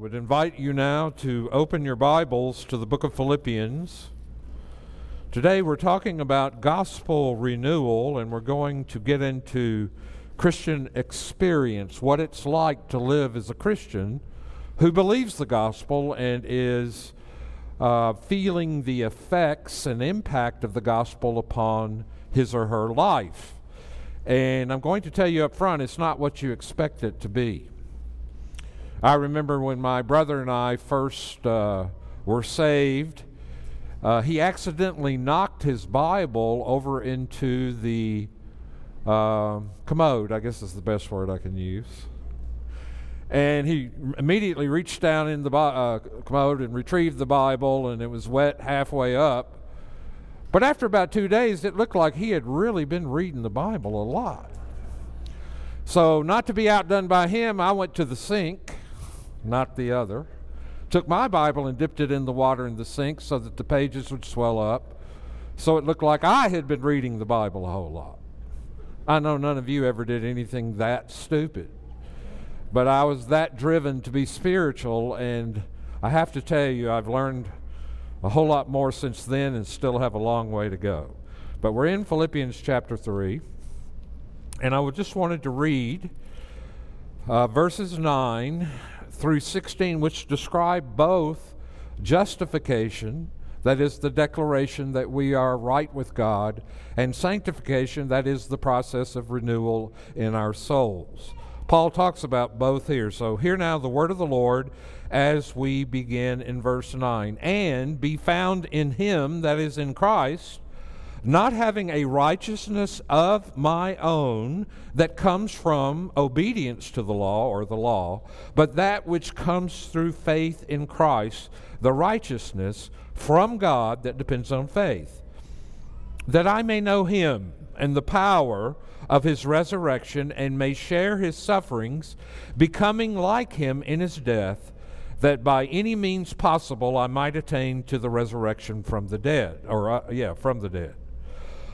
would invite you now to open your Bibles to the book of Philippians. Today we're talking about gospel renewal, and we're going to get into Christian experience, what it's like to live as a Christian who believes the gospel and is uh, feeling the effects and impact of the gospel upon his or her life. And I'm going to tell you up front, it's not what you expect it to be. I remember when my brother and I first uh, were saved, uh, he accidentally knocked his Bible over into the uh, commode, I guess is the best word I can use. And he immediately reached down in the uh, commode and retrieved the Bible, and it was wet halfway up. But after about two days, it looked like he had really been reading the Bible a lot. So, not to be outdone by him, I went to the sink, not the other. Took my Bible and dipped it in the water in the sink so that the pages would swell up. So it looked like I had been reading the Bible a whole lot. I know none of you ever did anything that stupid. But I was that driven to be spiritual, and I have to tell you, I've learned a whole lot more since then and still have a long way to go. But we're in Philippians chapter 3, and I just wanted to read uh, verses 9 through 16, which describe both justification, that is the declaration that we are right with God, and sanctification, that is the process of renewal in our souls. Paul talks about both here. So, hear now the word of the Lord as we begin in verse 9. And be found in him, that is in Christ, not having a righteousness of my own that comes from obedience to the law or the law, but that which comes through faith in Christ, the righteousness from God that depends on faith, that I may know him and the power of his resurrection and may share his sufferings, becoming like him in his death that by any means possible I might attain to the resurrection from the dead, or, uh, yeah, from the dead.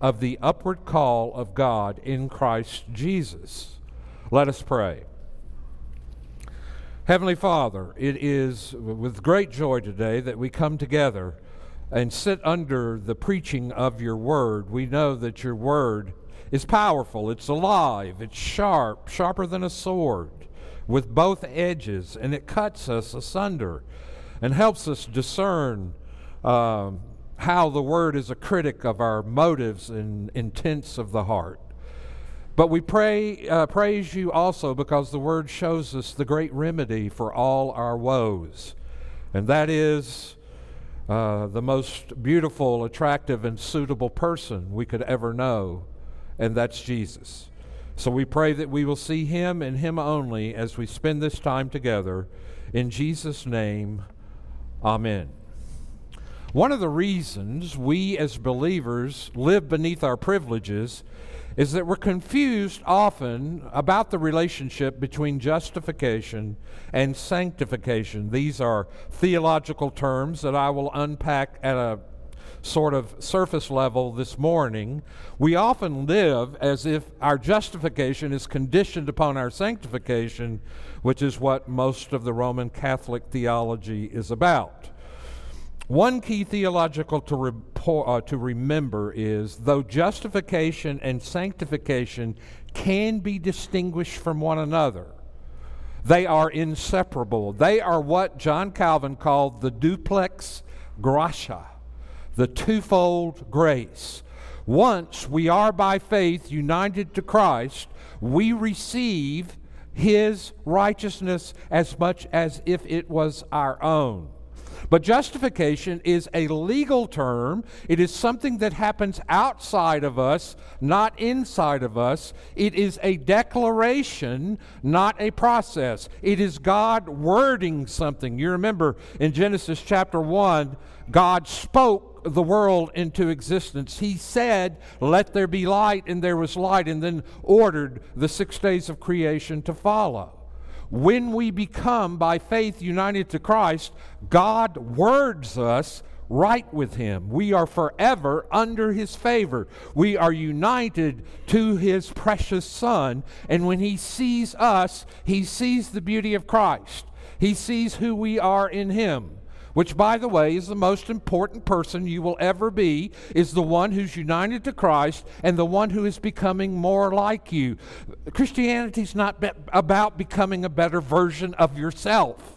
of the upward call of God in Christ Jesus. Let us pray. Heavenly Father, it is with great joy today that we come together and sit under the preaching of your word. We know that your word is powerful, it's alive, it's sharp, sharper than a sword with both edges, and it cuts us asunder and helps us discern uh, how the Word is a critic of our motives and intents of the heart. But we pray, uh, praise you also because the Word shows us the great remedy for all our woes, and that is uh, the most beautiful, attractive, and suitable person we could ever know, and that's Jesus. So we pray that we will see him and him only as we spend this time together. In Jesus' name, amen. One of the reasons we as believers live beneath our privileges is that we're confused often about the relationship between justification and sanctification. These are theological terms that I will unpack at a sort of surface level this morning, we often live as if our justification is conditioned upon our sanctification, which is what most of the Roman Catholic theology is about. One key theological to, report, uh, to remember is though justification and sanctification can be distinguished from one another, they are inseparable. They are what John Calvin called the duplex gratia the twofold grace. Once we are by faith united to Christ, we receive his righteousness as much as if it was our own. But justification is a legal term. It is something that happens outside of us, not inside of us. It is a declaration, not a process. It is God wording something. You remember in Genesis chapter 1, God spoke the world into existence. He said, Let there be light, and there was light, and then ordered the six days of creation to follow. When we become, by faith, united to Christ, God words us right with Him. We are forever under His favor. We are united to His precious Son. And when He sees us, He sees the beauty of Christ. He sees who we are in Him which, by the way, is the most important person you will ever be, is the one who's united to Christ and the one who is becoming more like you. Christianity is not be- about becoming a better version of yourself.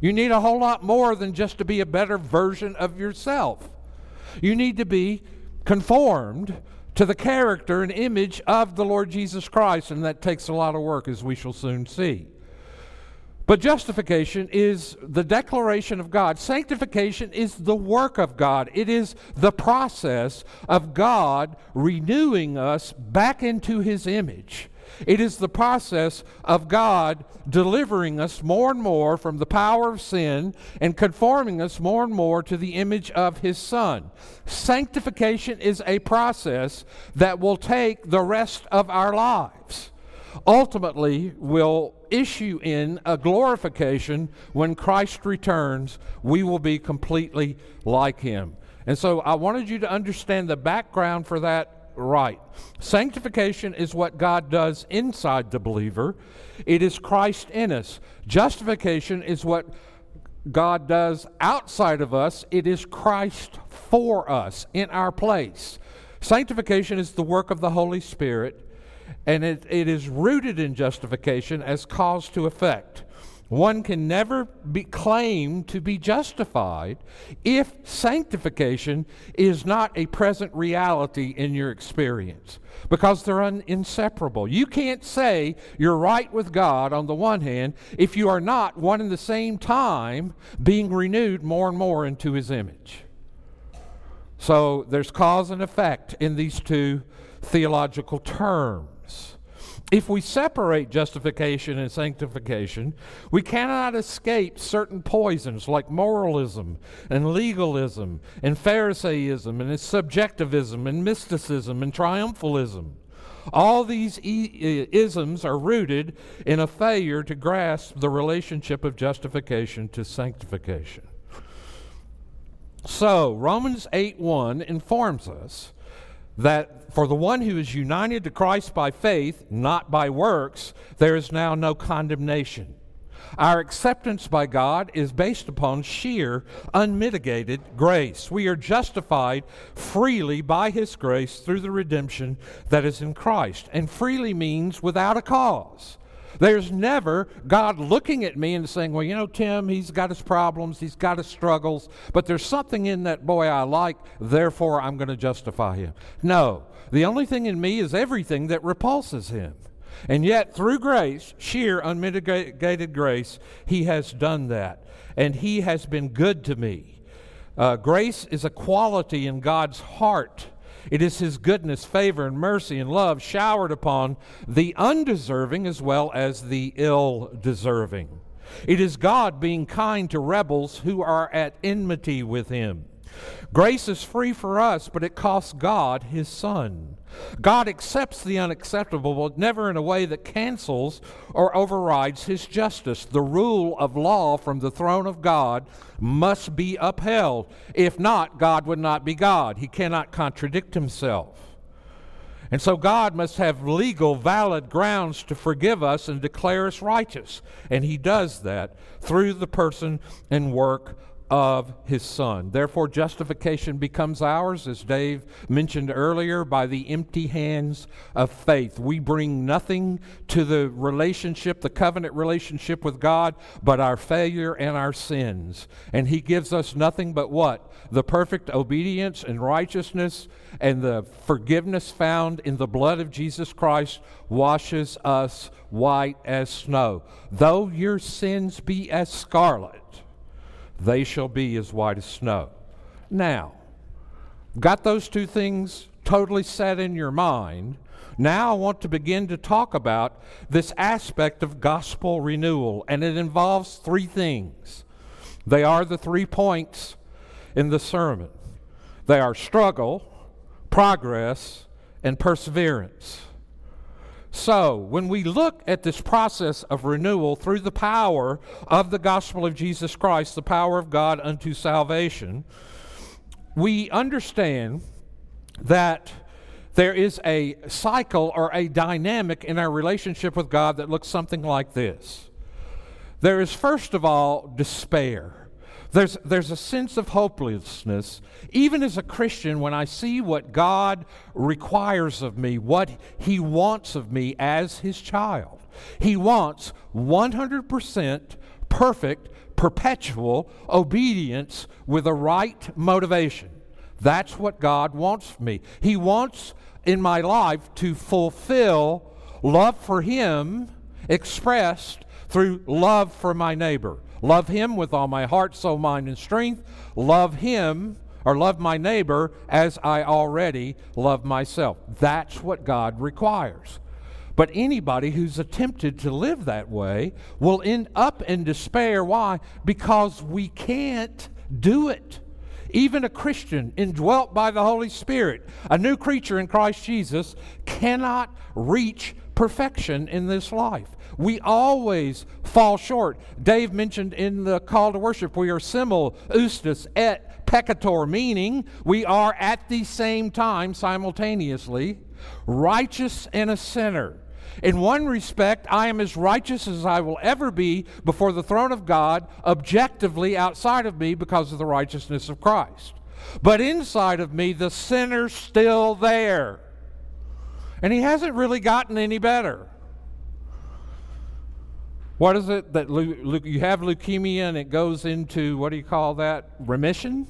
You need a whole lot more than just to be a better version of yourself. You need to be conformed to the character and image of the Lord Jesus Christ, and that takes a lot of work, as we shall soon see. But justification is the declaration of God. Sanctification is the work of God. It is the process of God renewing us back into His image. It is the process of God delivering us more and more from the power of sin and conforming us more and more to the image of His Son. Sanctification is a process that will take the rest of our lives ultimately will issue in a glorification when Christ returns. We will be completely like him. And so I wanted you to understand the background for that right. Sanctification is what God does inside the believer, it is Christ in us. Justification is what God does outside of us, it is Christ for us in our place. Sanctification is the work of the Holy Spirit and it, it is rooted in justification as cause to effect. One can never be claimed to be justified if sanctification is not a present reality in your experience because they're un- inseparable. You can't say you're right with God on the one hand if you are not one and the same time being renewed more and more into his image. So there's cause and effect in these two theological terms if we separate justification and sanctification, we cannot escape certain poisons like moralism and legalism and Pharisaism and subjectivism and mysticism and triumphalism. All these isms are rooted in a failure to grasp the relationship of justification to sanctification. So, Romans 8 1 informs us that for the one who is united to Christ by faith, not by works, there is now no condemnation. Our acceptance by God is based upon sheer, unmitigated grace. We are justified freely by His grace through the redemption that is in Christ. And freely means without a cause. There's never God looking at me and saying, Well, you know, Tim, he's got his problems, he's got his struggles, but there's something in that boy I like, therefore I'm going to justify him. No. The only thing in me is everything that repulses him. And yet, through grace, sheer, unmitigated grace, he has done that. And he has been good to me. Uh, grace is a quality in God's heart it is His goodness, favor, and mercy and love showered upon the undeserving as well as the ill deserving. It is God being kind to rebels who are at enmity with Him. Grace is free for us, but it costs God His Son. God accepts the unacceptable, but never in a way that cancels or overrides his justice. The rule of law from the throne of God must be upheld. If not, God would not be God. He cannot contradict himself. And so God must have legal, valid grounds to forgive us and declare us righteous. And he does that through the person and work of his son. Therefore, justification becomes ours, as Dave mentioned earlier, by the empty hands of faith. We bring nothing to the relationship, the covenant relationship with God, but our failure and our sins. And he gives us nothing but what? The perfect obedience and righteousness and the forgiveness found in the blood of Jesus Christ washes us white as snow. Though your sins be as scarlet, they shall be as white as snow. Now, got those two things totally set in your mind. Now I want to begin to talk about this aspect of gospel renewal, and it involves three things. They are the three points in the sermon they are struggle, progress, and perseverance. So, when we look at this process of renewal through the power of the gospel of Jesus Christ, the power of God unto salvation, we understand that there is a cycle or a dynamic in our relationship with God that looks something like this. There is, first of all, despair. There's, there's a sense of hopelessness, even as a Christian, when I see what God requires of me, what He wants of me as His child. He wants 100% perfect, perpetual obedience with a right motivation. That's what God wants for me. He wants in my life to fulfill love for Him expressed through love for my neighbor. Love him with all my heart, soul, mind, and strength. Love him or love my neighbor as I already love myself. That's what God requires. But anybody who's attempted to live that way will end up in despair. Why? Because we can't do it. Even a Christian indwelt by the Holy Spirit, a new creature in Christ Jesus, cannot reach perfection in this life. We always fall short. Dave mentioned in the call to worship, we are simul, iustus, et peccator, meaning we are at the same time, simultaneously, righteous and a sinner. In one respect, I am as righteous as I will ever be before the throne of God, objectively outside of me because of the righteousness of Christ. But inside of me, the sinner's still there. And he hasn't really gotten any better. What is it that you have leukemia and it goes into, what do you call that? Remission?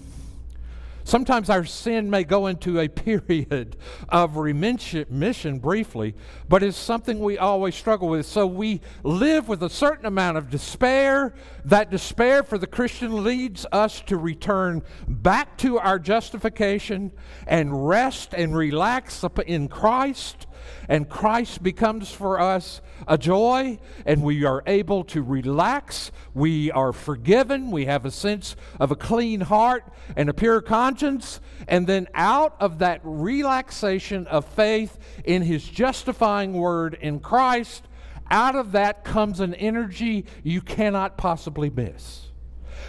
Sometimes our sin may go into a period of remission briefly, but it's something we always struggle with. So we live with a certain amount of despair. That despair for the Christian leads us to return back to our justification and rest and relax in Christ and Christ becomes for us a joy, and we are able to relax. We are forgiven. We have a sense of a clean heart and a pure conscience. And then out of that relaxation of faith in His justifying word in Christ, out of that comes an energy you cannot possibly miss.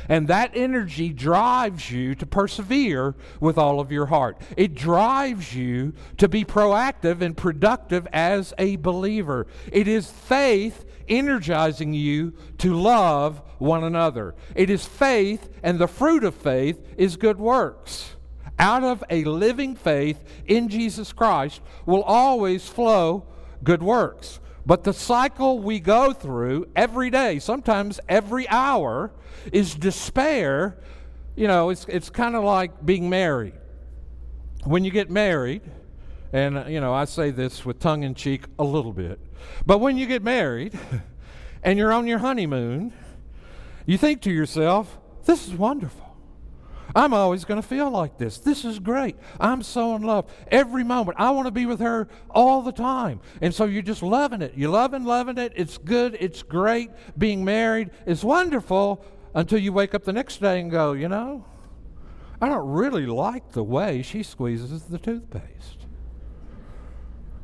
And that energy drives you to persevere with all of your heart. It drives you to be proactive and productive as a believer. It is faith energizing you to love one another. It is faith, and the fruit of faith is good works. Out of a living faith in Jesus Christ will always flow good works. But the cycle we go through every day, sometimes every hour, is despair. You know, it's, it's kind of like being married. When you get married, and, uh, you know, I say this with tongue in cheek a little bit, but when you get married and you're on your honeymoon, you think to yourself, this is wonderful. I'm always going to feel like this. This is great. I'm so in love. Every moment. I want to be with her all the time. And so you're just loving it. You're loving, loving it. It's good. It's great. Being married is wonderful until you wake up the next day and go, you know, I don't really like the way she squeezes the toothpaste.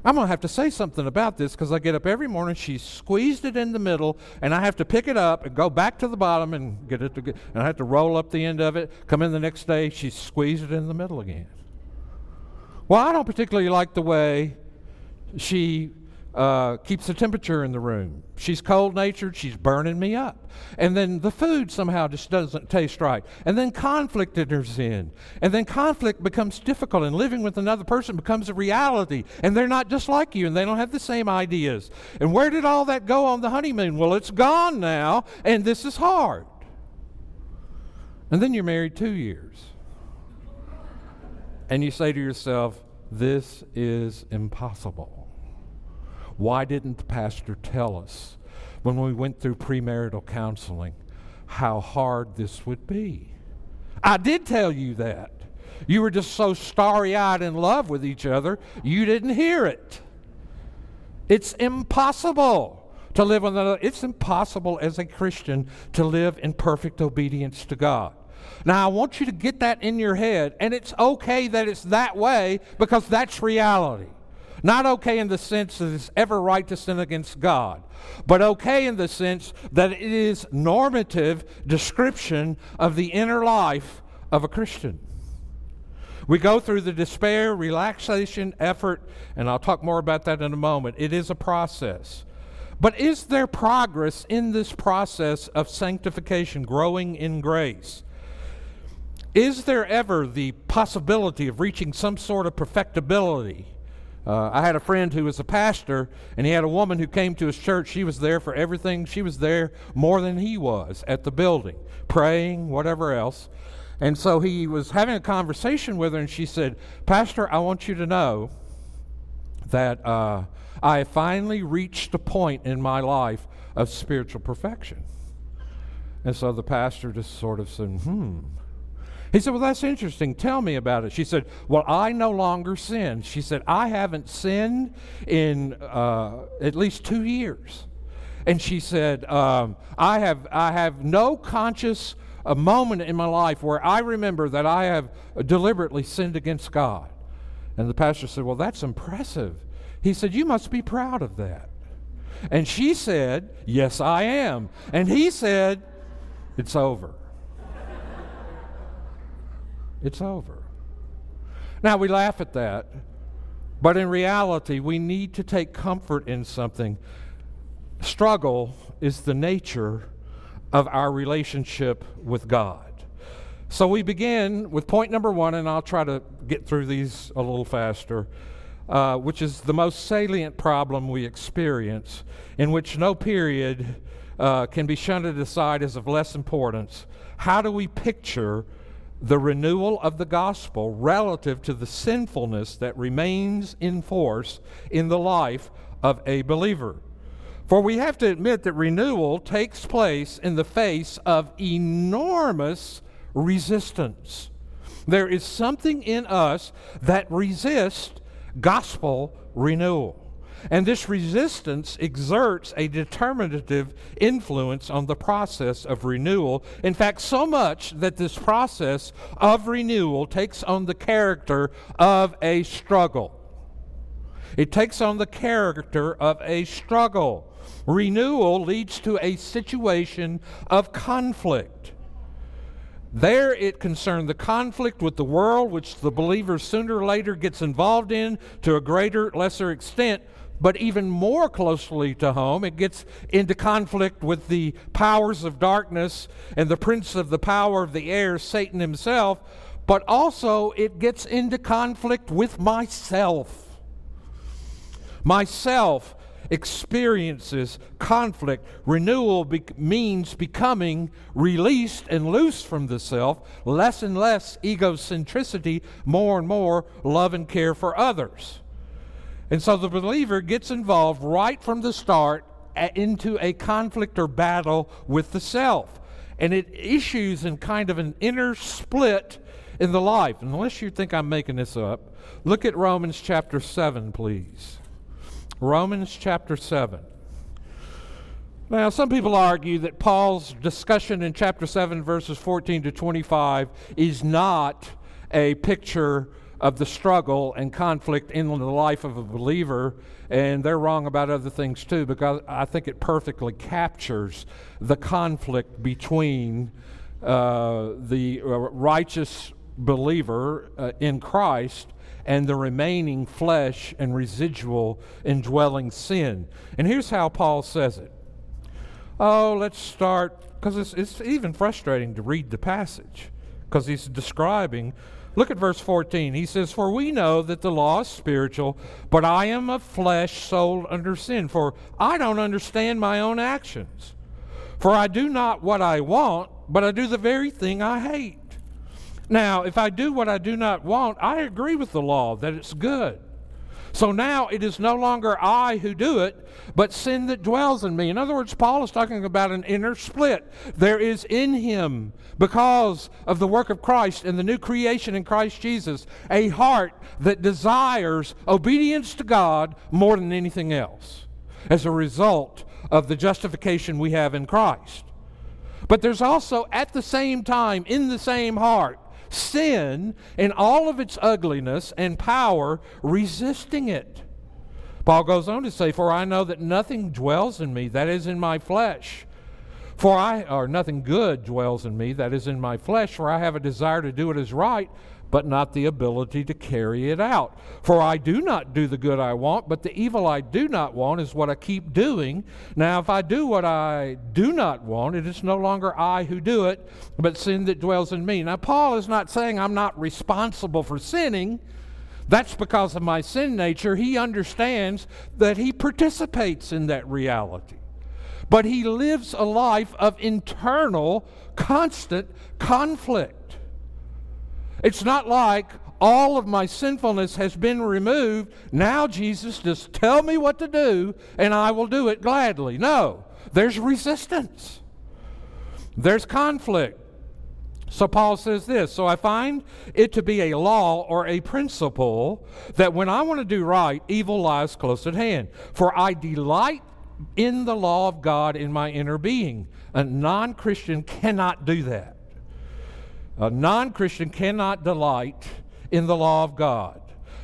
I'm going to have to say something about this because I get up every morning, she's squeezed it in the middle, and I have to pick it up and go back to the bottom and get it to get, and I have to roll up the end of it, come in the next day, she's squeezed it in the middle again. Well, I don't particularly like the way she uh, keeps the temperature in the room. She's cold natured, she's burning me up. And then the food somehow just doesn't taste right. And then conflict enters in. And then conflict becomes difficult, and living with another person becomes a reality. And they're not just like you, and they don't have the same ideas. And where did all that go on the honeymoon? Well, it's gone now, and this is hard. And then you're married two years. And you say to yourself, this is impossible. Why didn't the pastor tell us when we went through premarital counseling? how hard this would be. I did tell you that. You were just so starry eyed in love with each other, you didn't hear it. It's impossible to live on the it's impossible as a Christian to live in perfect obedience to God. Now I want you to get that in your head and it's okay that it's that way because that's reality. Not okay in the sense that it's ever right to sin against God, but okay in the sense that it is normative description of the inner life of a Christian. We go through the despair, relaxation, effort, and I'll talk more about that in a moment. It is a process. But is there progress in this process of sanctification, growing in grace? Is there ever the possibility of reaching some sort of perfectibility? Uh, I had a friend who was a pastor, and he had a woman who came to his church. She was there for everything. She was there more than he was at the building, praying, whatever else. And so he was having a conversation with her, and she said, Pastor, I want you to know that uh, I finally reached a point in my life of spiritual perfection. And so the pastor just sort of said, hmm. He said, Well, that's interesting. Tell me about it. She said, Well, I no longer sin. She said, I haven't sinned in uh, at least two years. And she said, um, I, have, I have no conscious a moment in my life where I remember that I have deliberately sinned against God. And the pastor said, Well, that's impressive. He said, You must be proud of that. And she said, Yes, I am. And he said, It's over. It's over. Now, we laugh at that, but in reality, we need to take comfort in something. Struggle is the nature of our relationship with God. So we begin with point number one, and I'll try to get through these a little faster, uh, which is the most salient problem we experience, in which no period uh, can be shunted aside as of less importance. How do we picture the renewal of the gospel relative to the sinfulness that remains in force in the life of a believer? For we have to admit that renewal takes place in the face of enormous resistance. There is something in us that resists gospel renewal. And this resistance exerts a determinative influence on the process of renewal. In fact, so much that this process of renewal takes on the character of a struggle. It takes on the character of a struggle. Renewal leads to a situation of conflict. There it concerned the conflict with the world, which the believer sooner or later gets involved in to a greater, lesser extent. But even more closely to home, it gets into conflict with the powers of darkness and the prince of the power of the air, Satan himself. But also, it gets into conflict with myself. Myself experiences conflict. Renewal be- means becoming released and loose from the self, less and less egocentricity, more and more love and care for others. And so the believer gets involved right from the start into a conflict or battle with the self. And it issues in kind of an inner split in the life. Unless you think I'm making this up, look at Romans chapter 7, please. Romans chapter 7. Now, some people argue that Paul's discussion in chapter 7, verses 14 to 25, is not a picture of the struggle and conflict in the life of a believer, and they're wrong about other things too, because I think it perfectly captures the conflict between uh, the uh, righteous believer uh, in Christ and the remaining flesh and residual indwelling sin. And here's how Paul says it. Oh, let's start, because it's, it's even frustrating to read the passage, because he's describing. Look at verse 14. He says, For we know that the law is spiritual, but I am of flesh sold under sin, for I don't understand my own actions. For I do not what I want, but I do the very thing I hate. Now, if I do what I do not want, I agree with the law that it's good. So now it is no longer I who do it, but sin that dwells in me. In other words, Paul is talking about an inner split. There is in him, because of the work of Christ and the new creation in Christ Jesus, a heart that desires obedience to God more than anything else as a result of the justification we have in Christ. But there's also, at the same time, in the same heart, sin in all of its ugliness and power, resisting it. Paul goes on to say, For I know that nothing dwells in me, that is in my flesh. For I, or nothing good dwells in me, that is in my flesh, for I have a desire to do what is right, but not the ability to carry it out. For I do not do the good I want, but the evil I do not want is what I keep doing. Now, if I do what I do not want, it is no longer I who do it, but sin that dwells in me. Now, Paul is not saying I'm not responsible for sinning. That's because of my sin nature. He understands that he participates in that reality. But he lives a life of internal, constant conflict. It's not like all of my sinfulness has been removed. Now, Jesus, just tell me what to do and I will do it gladly. No, there's resistance, there's conflict. So Paul says this So I find it to be a law or a principle that when I want to do right, evil lies close at hand. For I delight in the law of God in my inner being. A non Christian cannot do that. A non Christian cannot delight in the law of God.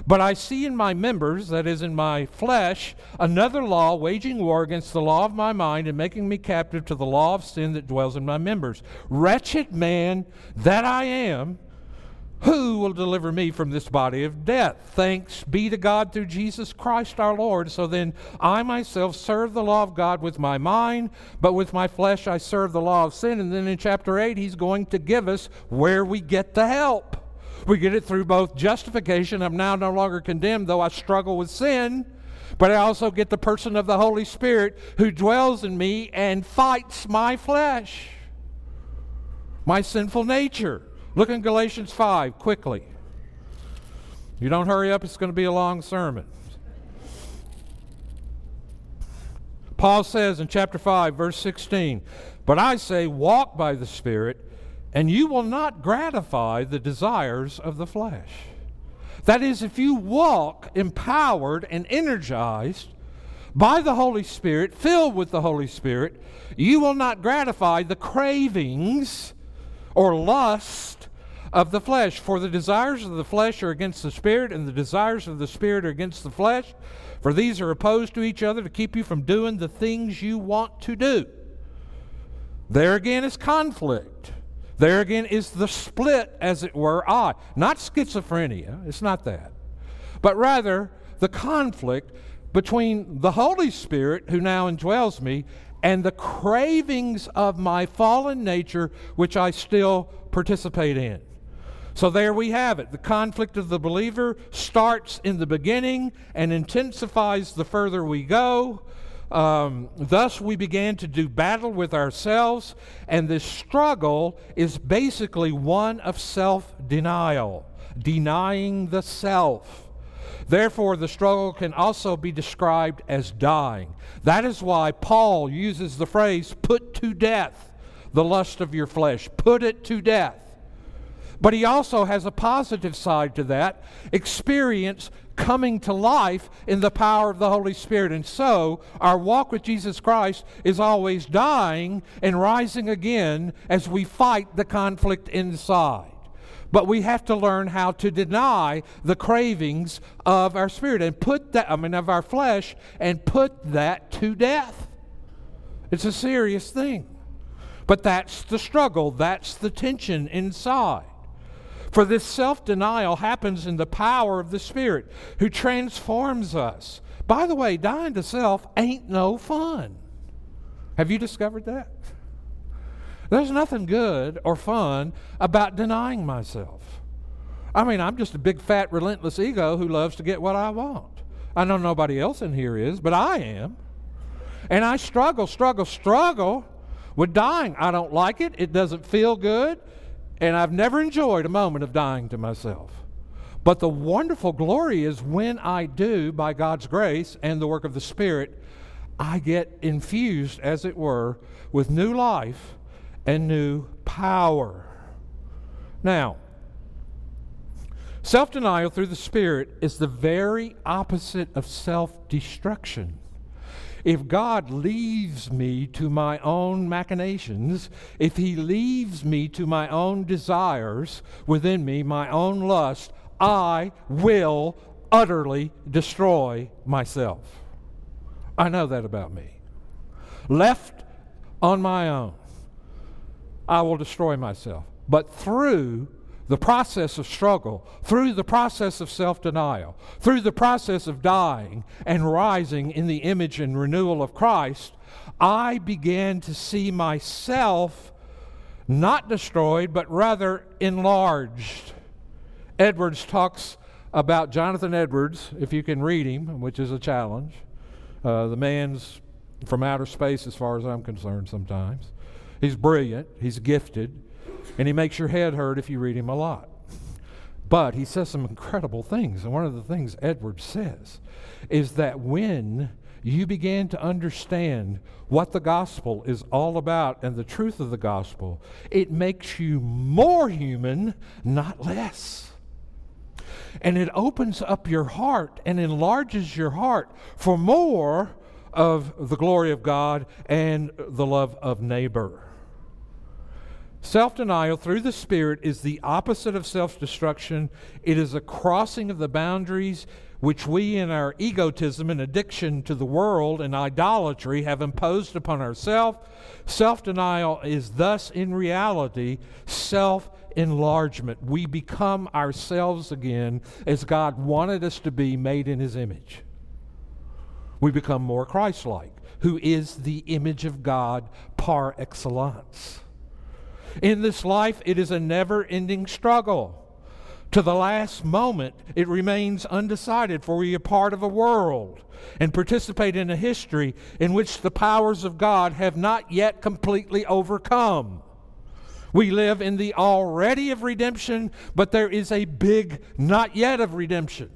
But I see in my members, that is, in my flesh, another law waging war against the law of my mind and making me captive to the law of sin that dwells in my members. Wretched man that I am, who will deliver me from this body of death? Thanks be to God through Jesus Christ our Lord. So then I myself serve the law of God with my mind, but with my flesh I serve the law of sin. And then in chapter 8, he's going to give us where we get the help. We get it through both justification. I'm now no longer condemned, though I struggle with sin. But I also get the person of the Holy Spirit who dwells in me and fights my flesh, my sinful nature. Look in Galatians 5 quickly. You don't hurry up, it's going to be a long sermon. Paul says in chapter 5, verse 16, But I say, walk by the Spirit, and you will not gratify the desires of the flesh. That is, if you walk empowered and energized by the Holy Spirit, filled with the Holy Spirit, you will not gratify the cravings or lust of the flesh. For the desires of the flesh are against the spirit, and the desires of the spirit are against the flesh. For these are opposed to each other to keep you from doing the things you want to do. There again is conflict. There again is the split, as it were, I. Not schizophrenia, it's not that. But rather the conflict between the Holy Spirit, who now indwells me, and the cravings of my fallen nature, which I still participate in. So there we have it. The conflict of the believer starts in the beginning and intensifies the further we go. Um, thus, we began to do battle with ourselves, and this struggle is basically one of self denial, denying the self. Therefore, the struggle can also be described as dying. That is why Paul uses the phrase, put to death the lust of your flesh. Put it to death. But he also has a positive side to that experience coming to life in the power of the Holy Spirit. And so, our walk with Jesus Christ is always dying and rising again as we fight the conflict inside. But we have to learn how to deny the cravings of our spirit and put that, I mean, of our flesh, and put that to death. It's a serious thing. But that's the struggle, that's the tension inside. For this self denial happens in the power of the Spirit who transforms us. By the way, dying to self ain't no fun. Have you discovered that? There's nothing good or fun about denying myself. I mean, I'm just a big, fat, relentless ego who loves to get what I want. I know nobody else in here is, but I am. And I struggle, struggle, struggle with dying. I don't like it. It doesn't feel good. And I've never enjoyed a moment of dying to myself. But the wonderful glory is when I do, by God's grace and the work of the Spirit, I get infused, as it were, with new life and new power. Now, self denial through the Spirit is the very opposite of self destruction. If God leaves me to my own machinations, if He leaves me to my own desires within me, my own lust, I will utterly destroy myself. I know that about me. Left on my own, I will destroy myself. But through the process of struggle, through the process of self denial, through the process of dying and rising in the image and renewal of Christ, I began to see myself not destroyed, but rather enlarged. Edwards talks about Jonathan Edwards, if you can read him, which is a challenge. Uh, the man's from outer space, as far as I'm concerned, sometimes. He's brilliant, he's gifted, and he makes your head hurt if you read him a lot. But he says some incredible things. And one of the things Edwards says is that when you begin to understand what the gospel is all about and the truth of the gospel, it makes you more human, not less. And it opens up your heart and enlarges your heart for more of the glory of God and the love of neighbor. Self denial through the Spirit is the opposite of self destruction. It is a crossing of the boundaries which we, in our egotism and addiction to the world and idolatry, have imposed upon ourselves. Self denial is thus, in reality, self enlargement. We become ourselves again as God wanted us to be, made in His image. We become more Christ like, who is the image of God par excellence. In this life, it is a never ending struggle. To the last moment, it remains undecided, for we are part of a world and participate in a history in which the powers of God have not yet completely overcome. We live in the already of redemption, but there is a big not yet of redemption.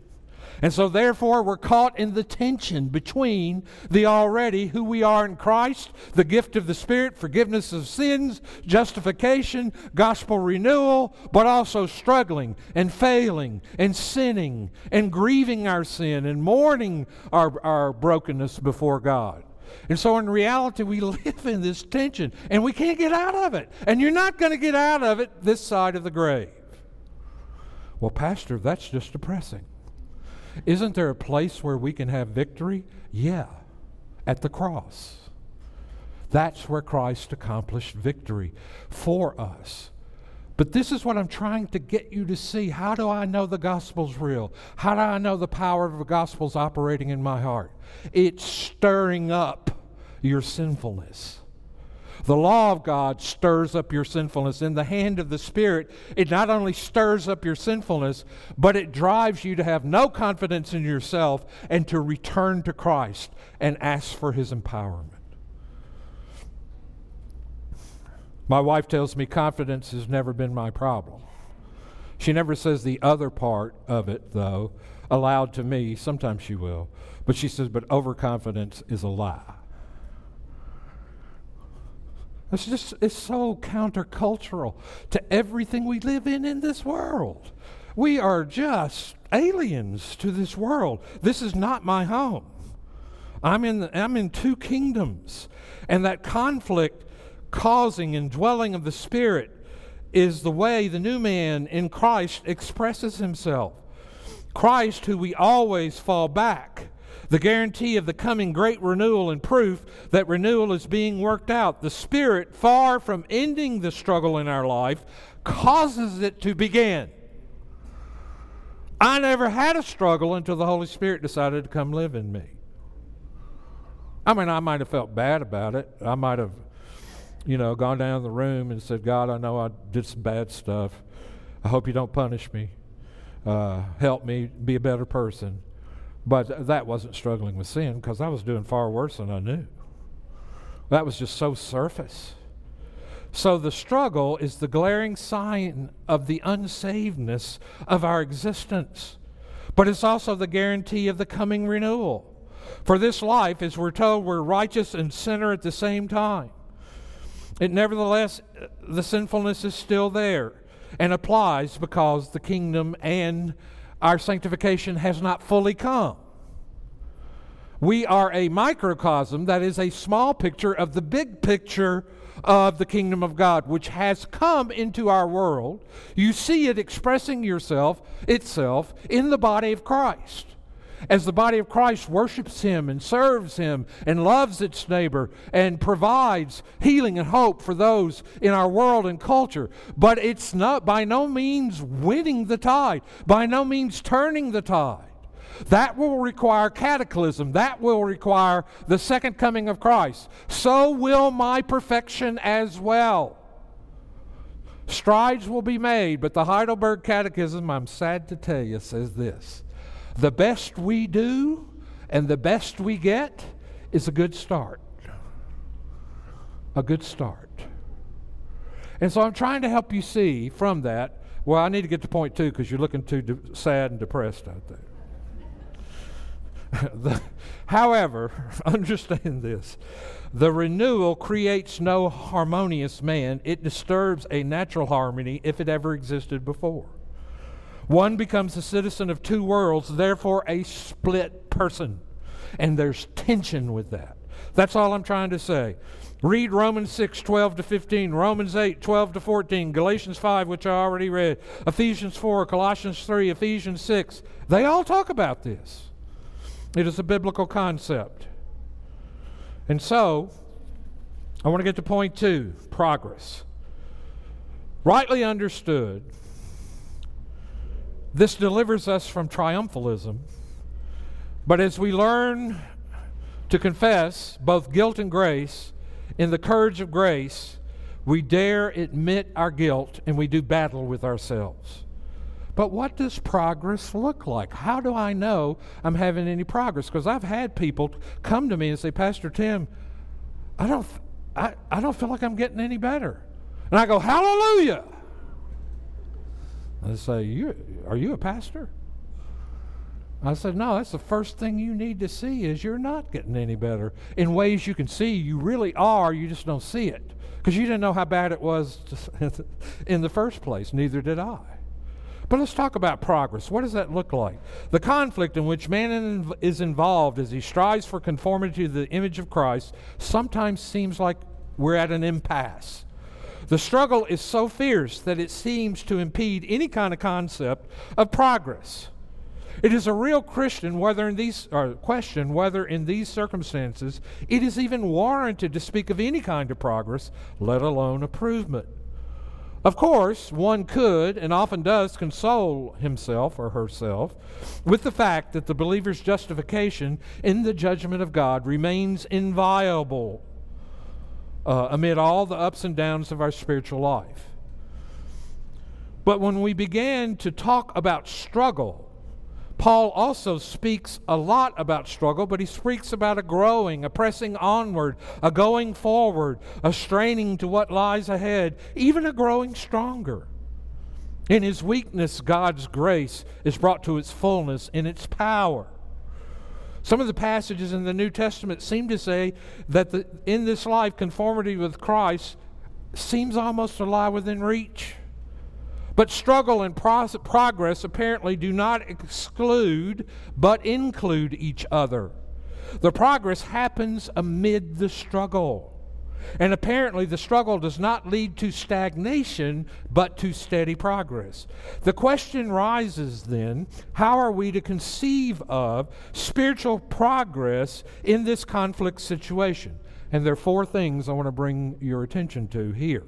And so, therefore, we're caught in the tension between the already who we are in Christ, the gift of the Spirit, forgiveness of sins, justification, gospel renewal, but also struggling and failing and sinning and grieving our sin and mourning our, our brokenness before God. And so, in reality, we live in this tension and we can't get out of it. And you're not going to get out of it this side of the grave. Well, Pastor, that's just depressing. Isn't there a place where we can have victory? Yeah, at the cross. That's where Christ accomplished victory for us. But this is what I'm trying to get you to see. How do I know the gospel's real? How do I know the power of the gospel's operating in my heart? It's stirring up your sinfulness. The law of God stirs up your sinfulness. In the hand of the Spirit, it not only stirs up your sinfulness, but it drives you to have no confidence in yourself and to return to Christ and ask for His empowerment. My wife tells me confidence has never been my problem. She never says the other part of it, though, aloud to me. Sometimes she will. But she says, but overconfidence is a lie. It's just it's so countercultural to everything we live in in this world. We are just aliens to this world. This is not my home. I'm in the, I'm in two kingdoms, and that conflict causing and dwelling of the spirit is the way the new man in Christ expresses himself. Christ who we always fall back the guarantee of the coming great renewal and proof that renewal is being worked out. The Spirit, far from ending the struggle in our life, causes it to begin. I never had a struggle until the Holy Spirit decided to come live in me. I mean, I might have felt bad about it. I might have, you know, gone down the room and said, God, I know I did some bad stuff. I hope you don't punish me. Uh, help me be a better person. But that wasn't struggling with sin because I was doing far worse than I knew. That was just so surface. So the struggle is the glaring sign of the unsavedness of our existence. But it's also the guarantee of the coming renewal. For this life, as we're told, we're righteous and sinner at the same time. It nevertheless, the sinfulness is still there and applies because the kingdom and our sanctification has not fully come. We are a microcosm, that is a small picture of the big picture of the kingdom of God, which has come into our world. You see it expressing yourself itself in the body of Christ. As the body of Christ worships Him and serves Him and loves its neighbor and provides healing and hope for those in our world and culture. But it's not by no means winning the tide, by no means turning the tide. That will require cataclysm. That will require the second coming of Christ. So will my perfection as well. Strides will be made, but the Heidelberg Catechism, I'm sad to tell you, says this The best we do and the best we get is a good start. A good start. And so I'm trying to help you see from that. Well, I need to get to point two because you're looking too de- sad and depressed out there. the, however, understand this the renewal creates no harmonious man, it disturbs a natural harmony if it ever existed before. One becomes a citizen of two worlds, therefore a split person. And there's tension with that. That's all I'm trying to say. Read Romans 6, 12 to 15, Romans 8, 12 to 14, Galatians 5, which I already read, Ephesians 4, Colossians 3, Ephesians 6. They all talk about this. It is a biblical concept. And so, I want to get to point two progress. Rightly understood, this delivers us from triumphalism. But as we learn to confess both guilt and grace in the courage of grace, we dare admit our guilt and we do battle with ourselves. But what does progress look like? How do I know I'm having any progress? Because I've had people come to me and say, Pastor Tim, I don't, I, I don't feel like I'm getting any better. And I go, Hallelujah. They say, you, Are you a pastor? I said, No, that's the first thing you need to see is you're not getting any better. In ways you can see, you really are, you just don't see it. Because you didn't know how bad it was in the first place. Neither did I. But let's talk about progress. What does that look like? The conflict in which man is involved as he strives for conformity to the image of Christ sometimes seems like we're at an impasse. The struggle is so fierce that it seems to impede any kind of concept of progress. It is a real Christian whether in these question whether in these circumstances it is even warranted to speak of any kind of progress, let alone improvement. Of course, one could and often does console himself or herself with the fact that the believer's justification in the judgment of God remains inviolable uh, amid all the ups and downs of our spiritual life. But when we began to talk about struggle, Paul also speaks a lot about struggle, but he speaks about a growing, a pressing onward, a going forward, a straining to what lies ahead, even a growing stronger. In his weakness, God's grace is brought to its fullness in its power. Some of the passages in the New Testament seem to say that the, in this life, conformity with Christ seems almost to lie within reach. But struggle and pro- progress apparently do not exclude but include each other. The progress happens amid the struggle. And apparently, the struggle does not lead to stagnation, but to steady progress. The question rises then how are we to conceive of spiritual progress in this conflict situation? And there are four things I want to bring your attention to here.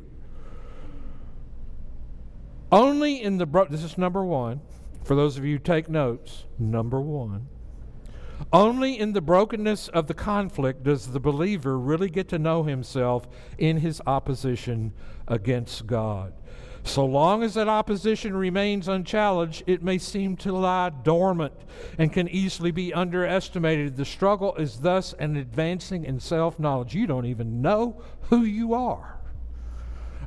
Only in the, bro- this is number one. For those of you who take notes, number one. Only in the brokenness of the conflict does the believer really get to know himself in his opposition against God. So long as that opposition remains unchallenged, it may seem to lie dormant and can easily be underestimated. The struggle is thus an advancing in self knowledge. You don't even know who you are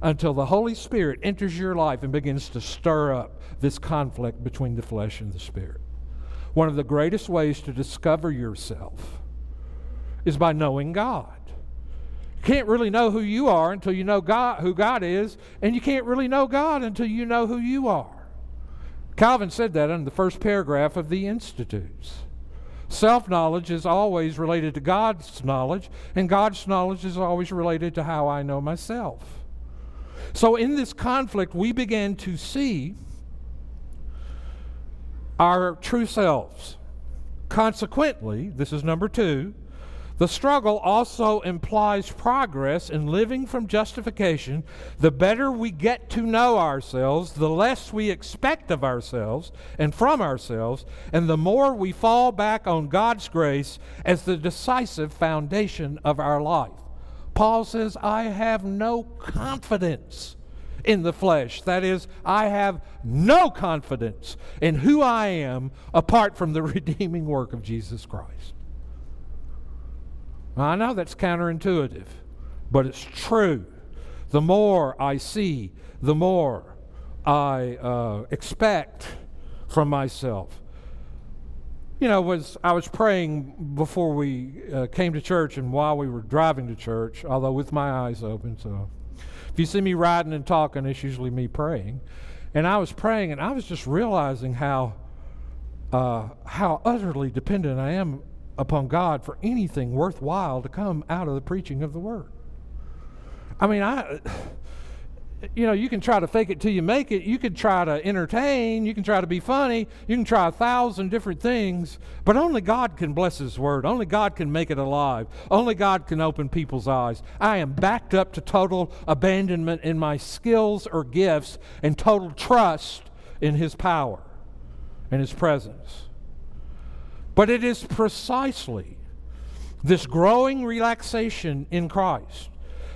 until the Holy Spirit enters your life and begins to stir up this conflict between the flesh and the spirit. One of the greatest ways to discover yourself is by knowing God. You can't really know who you are until you know God, who God is, and you can't really know God until you know who you are. Calvin said that in the first paragraph of the Institutes. Self knowledge is always related to God's knowledge, and God's knowledge is always related to how I know myself. So, in this conflict, we began to see our true selves. Consequently, this is number two, the struggle also implies progress in living from justification. The better we get to know ourselves, the less we expect of ourselves and from ourselves, and the more we fall back on God's grace as the decisive foundation of our life. Paul says, I have no confidence in the flesh. That is, I have no confidence in who I am apart from the redeeming work of Jesus Christ. I know that's counterintuitive, but it's true. The more I see, the more I uh, expect from myself. You know, was I was praying before we uh, came to church and while we were driving to church, although with my eyes open. So, if you see me riding and talking, it's usually me praying. And I was praying, and I was just realizing how uh, how utterly dependent I am upon God for anything worthwhile to come out of the preaching of the Word. I mean, I, you know, you can try to fake it till you make it. You can try to entertain. You can try to be funny. You can try a thousand different things. But only God can bless His Word. Only God can make it alive. Only God can open people's eyes. I am backed up to total abandonment in my skills or gifts and total trust in His power and His presence. But it is precisely this growing relaxation in Christ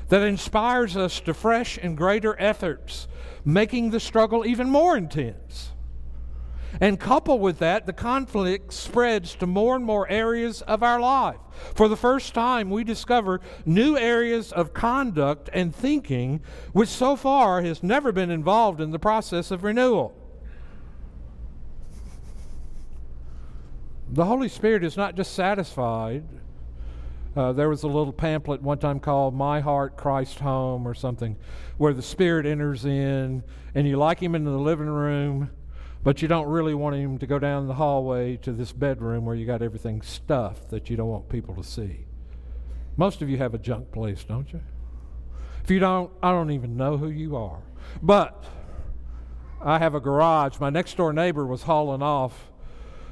that inspires us to fresh and greater efforts, making the struggle even more intense. And coupled with that, the conflict spreads to more and more areas of our life. For the first time, we discover new areas of conduct and thinking which so far has never been involved in the process of renewal. The Holy Spirit is not just satisfied. Uh, there was a little pamphlet one time called My Heart, Christ Home, or something, where the Spirit enters in and you like Him in the living room, but you don't really want Him to go down the hallway to this bedroom where you got everything stuffed that you don't want people to see. Most of you have a junk place, don't you? If you don't, I don't even know who you are. But I have a garage. My next door neighbor was hauling off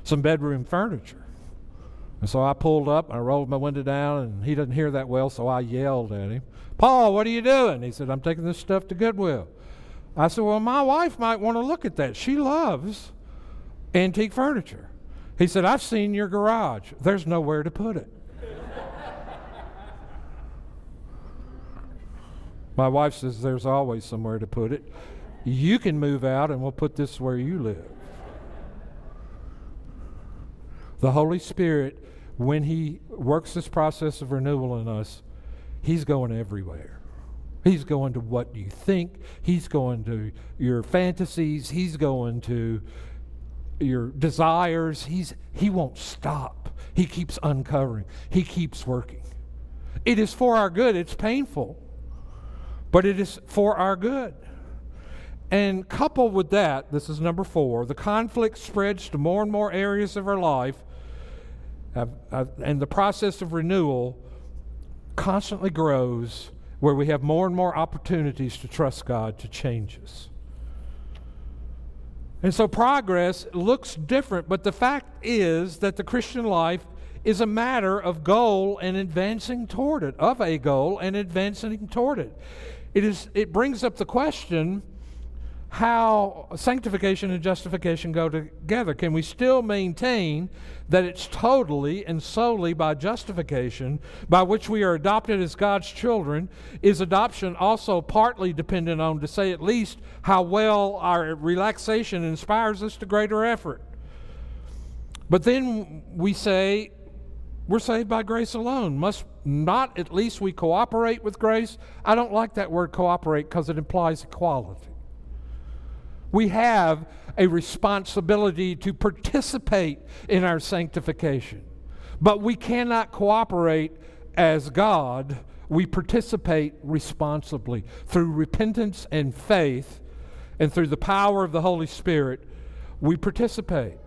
some bedroom furniture. And so I pulled up, I rolled my window down, and he doesn't hear that well, so I yelled at him, Paul, what are you doing? He said, I'm taking this stuff to Goodwill. I said, Well, my wife might want to look at that. She loves antique furniture. He said, I've seen your garage. There's nowhere to put it. my wife says, There's always somewhere to put it. You can move out, and we'll put this where you live. The Holy Spirit, when He works this process of renewal in us, He's going everywhere. He's going to what you think. He's going to your fantasies. He's going to your desires. He's, he won't stop. He keeps uncovering. He keeps working. It is for our good. It's painful, but it is for our good. And coupled with that, this is number four, the conflict spreads to more and more areas of our life I've, I've, and the process of renewal constantly grows where we have more and more opportunities to trust God to change us. And so progress looks different, but the fact is that the Christian life is a matter of goal and advancing toward it, of a goal and advancing toward it. It, is, it brings up the question how sanctification and justification go together. Can we still maintain that it's totally and solely by justification by which we are adopted as God's children? Is adoption also partly dependent on, to say at least, how well our relaxation inspires us to greater effort? But then we say, We're saved by grace alone. Must not at least we cooperate with grace? I don't like that word cooperate because it implies equality. We have a responsibility to participate in our sanctification, but we cannot cooperate as God. We participate responsibly through repentance and faith, and through the power of the Holy Spirit, we participate.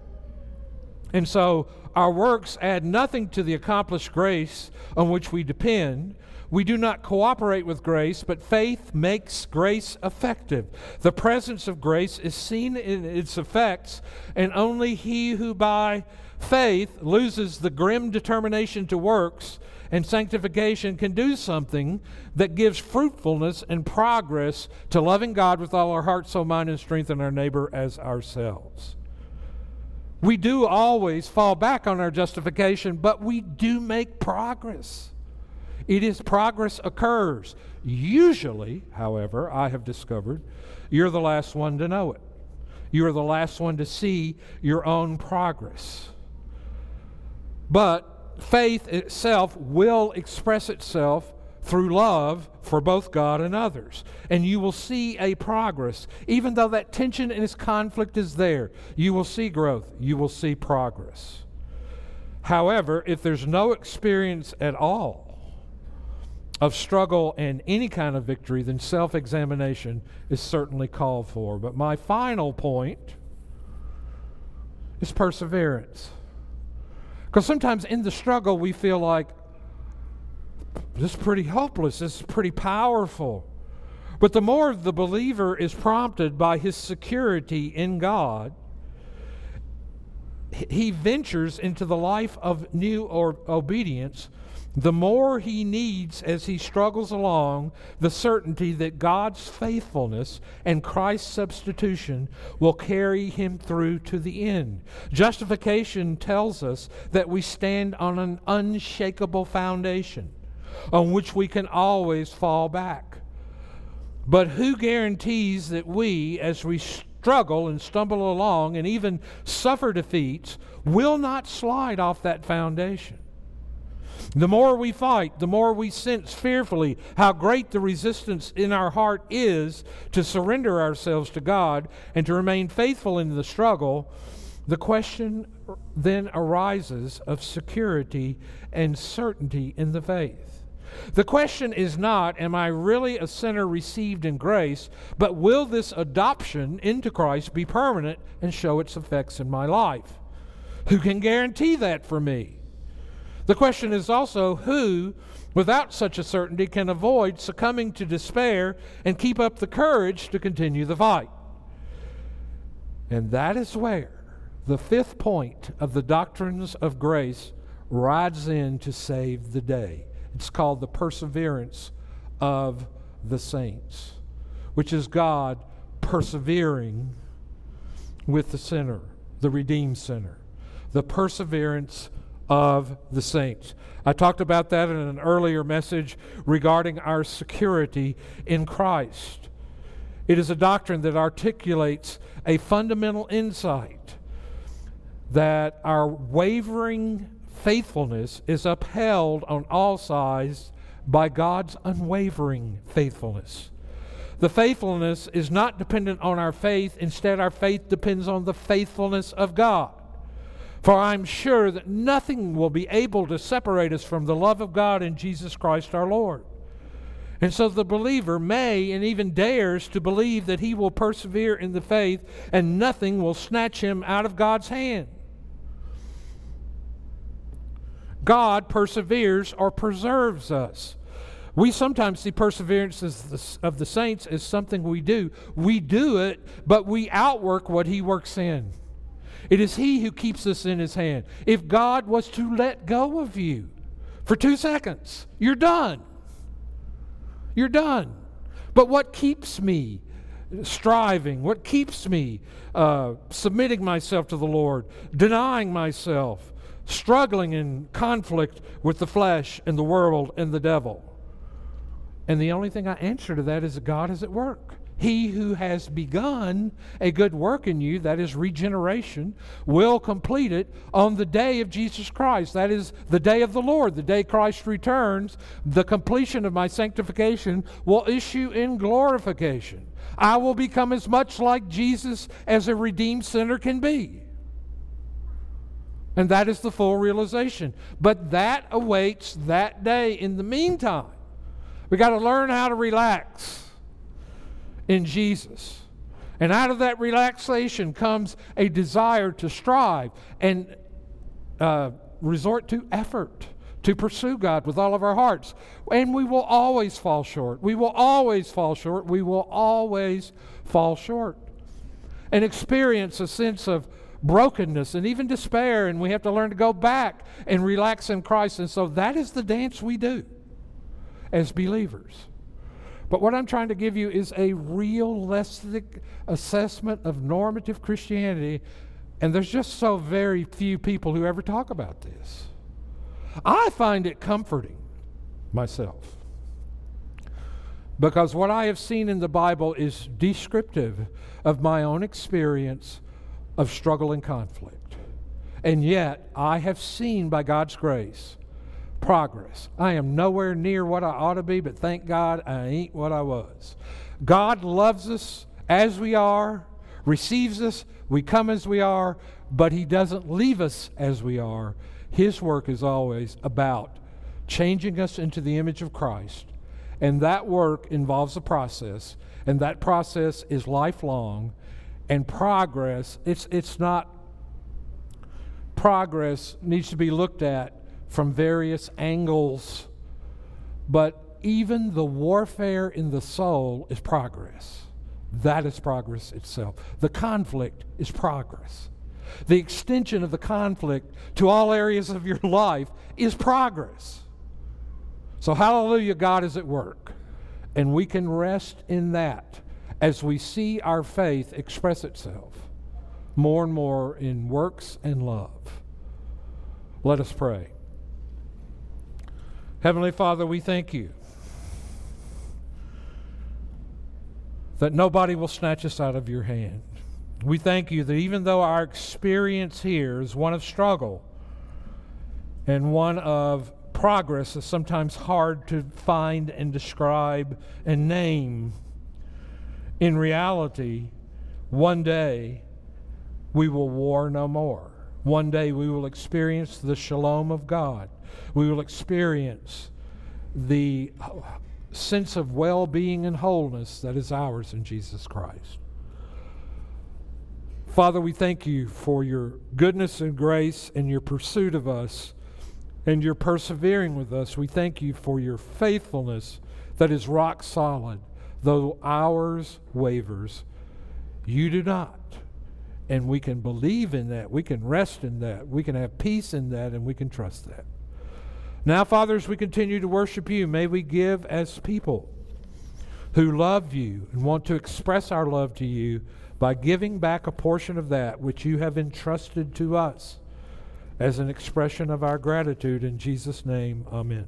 And so our works add nothing to the accomplished grace on which we depend. We do not cooperate with grace, but faith makes grace effective. The presence of grace is seen in its effects, and only he who by faith loses the grim determination to works and sanctification can do something that gives fruitfulness and progress to loving God with all our heart, soul, mind, and strength, and our neighbor as ourselves. We do always fall back on our justification, but we do make progress. It is progress occurs. Usually, however, I have discovered, you're the last one to know it. You're the last one to see your own progress. But faith itself will express itself through love for both God and others. And you will see a progress. Even though that tension and this conflict is there, you will see growth, you will see progress. However, if there's no experience at all of struggle and any kind of victory, then self examination is certainly called for. But my final point is perseverance. Because sometimes in the struggle, we feel like, this is pretty hopeless, this is pretty powerful. But the more the believer is prompted by his security in God, he ventures into the life of new obedience the more he needs as he struggles along the certainty that God's faithfulness and Christ's substitution will carry him through to the end. Justification tells us that we stand on an unshakable foundation on which we can always fall back. But who guarantees that we, as we struggle and stumble along and even suffer defeats, will not slide off that foundation? The more we fight, the more we sense fearfully how great the resistance in our heart is to surrender ourselves to God and to remain faithful in the struggle. The question then arises of security and certainty in the faith. The question is not, Am I really a sinner received in grace? but will this adoption into Christ be permanent and show its effects in my life? Who can guarantee that for me? The question is also who, without such a certainty, can avoid succumbing to despair and keep up the courage to continue the fight. And that is where the fifth point of the doctrines of grace rides in to save the day. It's called the perseverance of the saints, which is God persevering with the sinner, the redeemed sinner. The perseverance of the saints. I talked about that in an earlier message regarding our security in Christ. It is a doctrine that articulates a fundamental insight that our wavering faithfulness is upheld on all sides by God's unwavering faithfulness. The faithfulness is not dependent on our faith, instead, our faith depends on the faithfulness of God. For I'm sure that nothing will be able to separate us from the love of God in Jesus Christ our Lord. And so the believer may and even dares to believe that he will persevere in the faith and nothing will snatch him out of God's hand. God perseveres or preserves us. We sometimes see perseverance of the saints as something we do. We do it, but we outwork what he works in. It is He who keeps us in His hand. If God was to let go of you for two seconds, you're done. You're done. But what keeps me striving? What keeps me uh, submitting myself to the Lord, denying myself, struggling in conflict with the flesh and the world and the devil? And the only thing I answer to that is that God is at work. He who has begun a good work in you, that is regeneration, will complete it on the day of Jesus Christ. That is the day of the Lord, the day Christ returns. The completion of my sanctification will issue in glorification. I will become as much like Jesus as a redeemed sinner can be. And that is the full realization. But that awaits that day. In the meantime, we got to learn how to relax in Jesus. And out of that relaxation comes a desire to strive and uh, resort to effort to pursue God with all of our hearts. And we will always fall short. We will always fall short. We will always fall short. And experience a sense of brokenness and even despair. And we have to learn to go back and relax in Christ. And so that is the dance we do as believers. But what I'm trying to give you is a realistic assessment of normative Christianity, and there's just so very few people who ever talk about this. I find it comforting myself because what I have seen in the Bible is descriptive of my own experience of struggle and conflict. And yet, I have seen by God's grace progress. I am nowhere near what I ought to be, but thank God I ain't what I was. God loves us as we are, receives us, we come as we are, but He doesn't leave us as we are. His work is always about changing us into the image of Christ. And that work involves a process, and that process is lifelong. And progress, it's, it's not, progress needs to be looked at from various angles, but even the warfare in the soul is progress. That is progress itself. The conflict is progress. The extension of the conflict to all areas of your life is progress. So, hallelujah, God is at work. And we can rest in that as we see our faith express itself more and more in works and love. Let us pray. Heavenly Father, we thank you that nobody will snatch us out of your hand. We thank you that even though our experience here is one of struggle and one of progress is sometimes hard to find and describe and name, in reality, one day we will war no more. One day we will experience the shalom of God we will experience the sense of well being and wholeness that is ours in Jesus Christ. Father, we thank you for your goodness and grace and your pursuit of us and your persevering with us. We thank you for your faithfulness that is rock solid, though ours wavers. You do not. And we can believe in that. We can rest in that. We can have peace in that, and we can trust that. Now, Father, as we continue to worship you, may we give as people who love you and want to express our love to you by giving back a portion of that which you have entrusted to us as an expression of our gratitude. In Jesus' name, amen.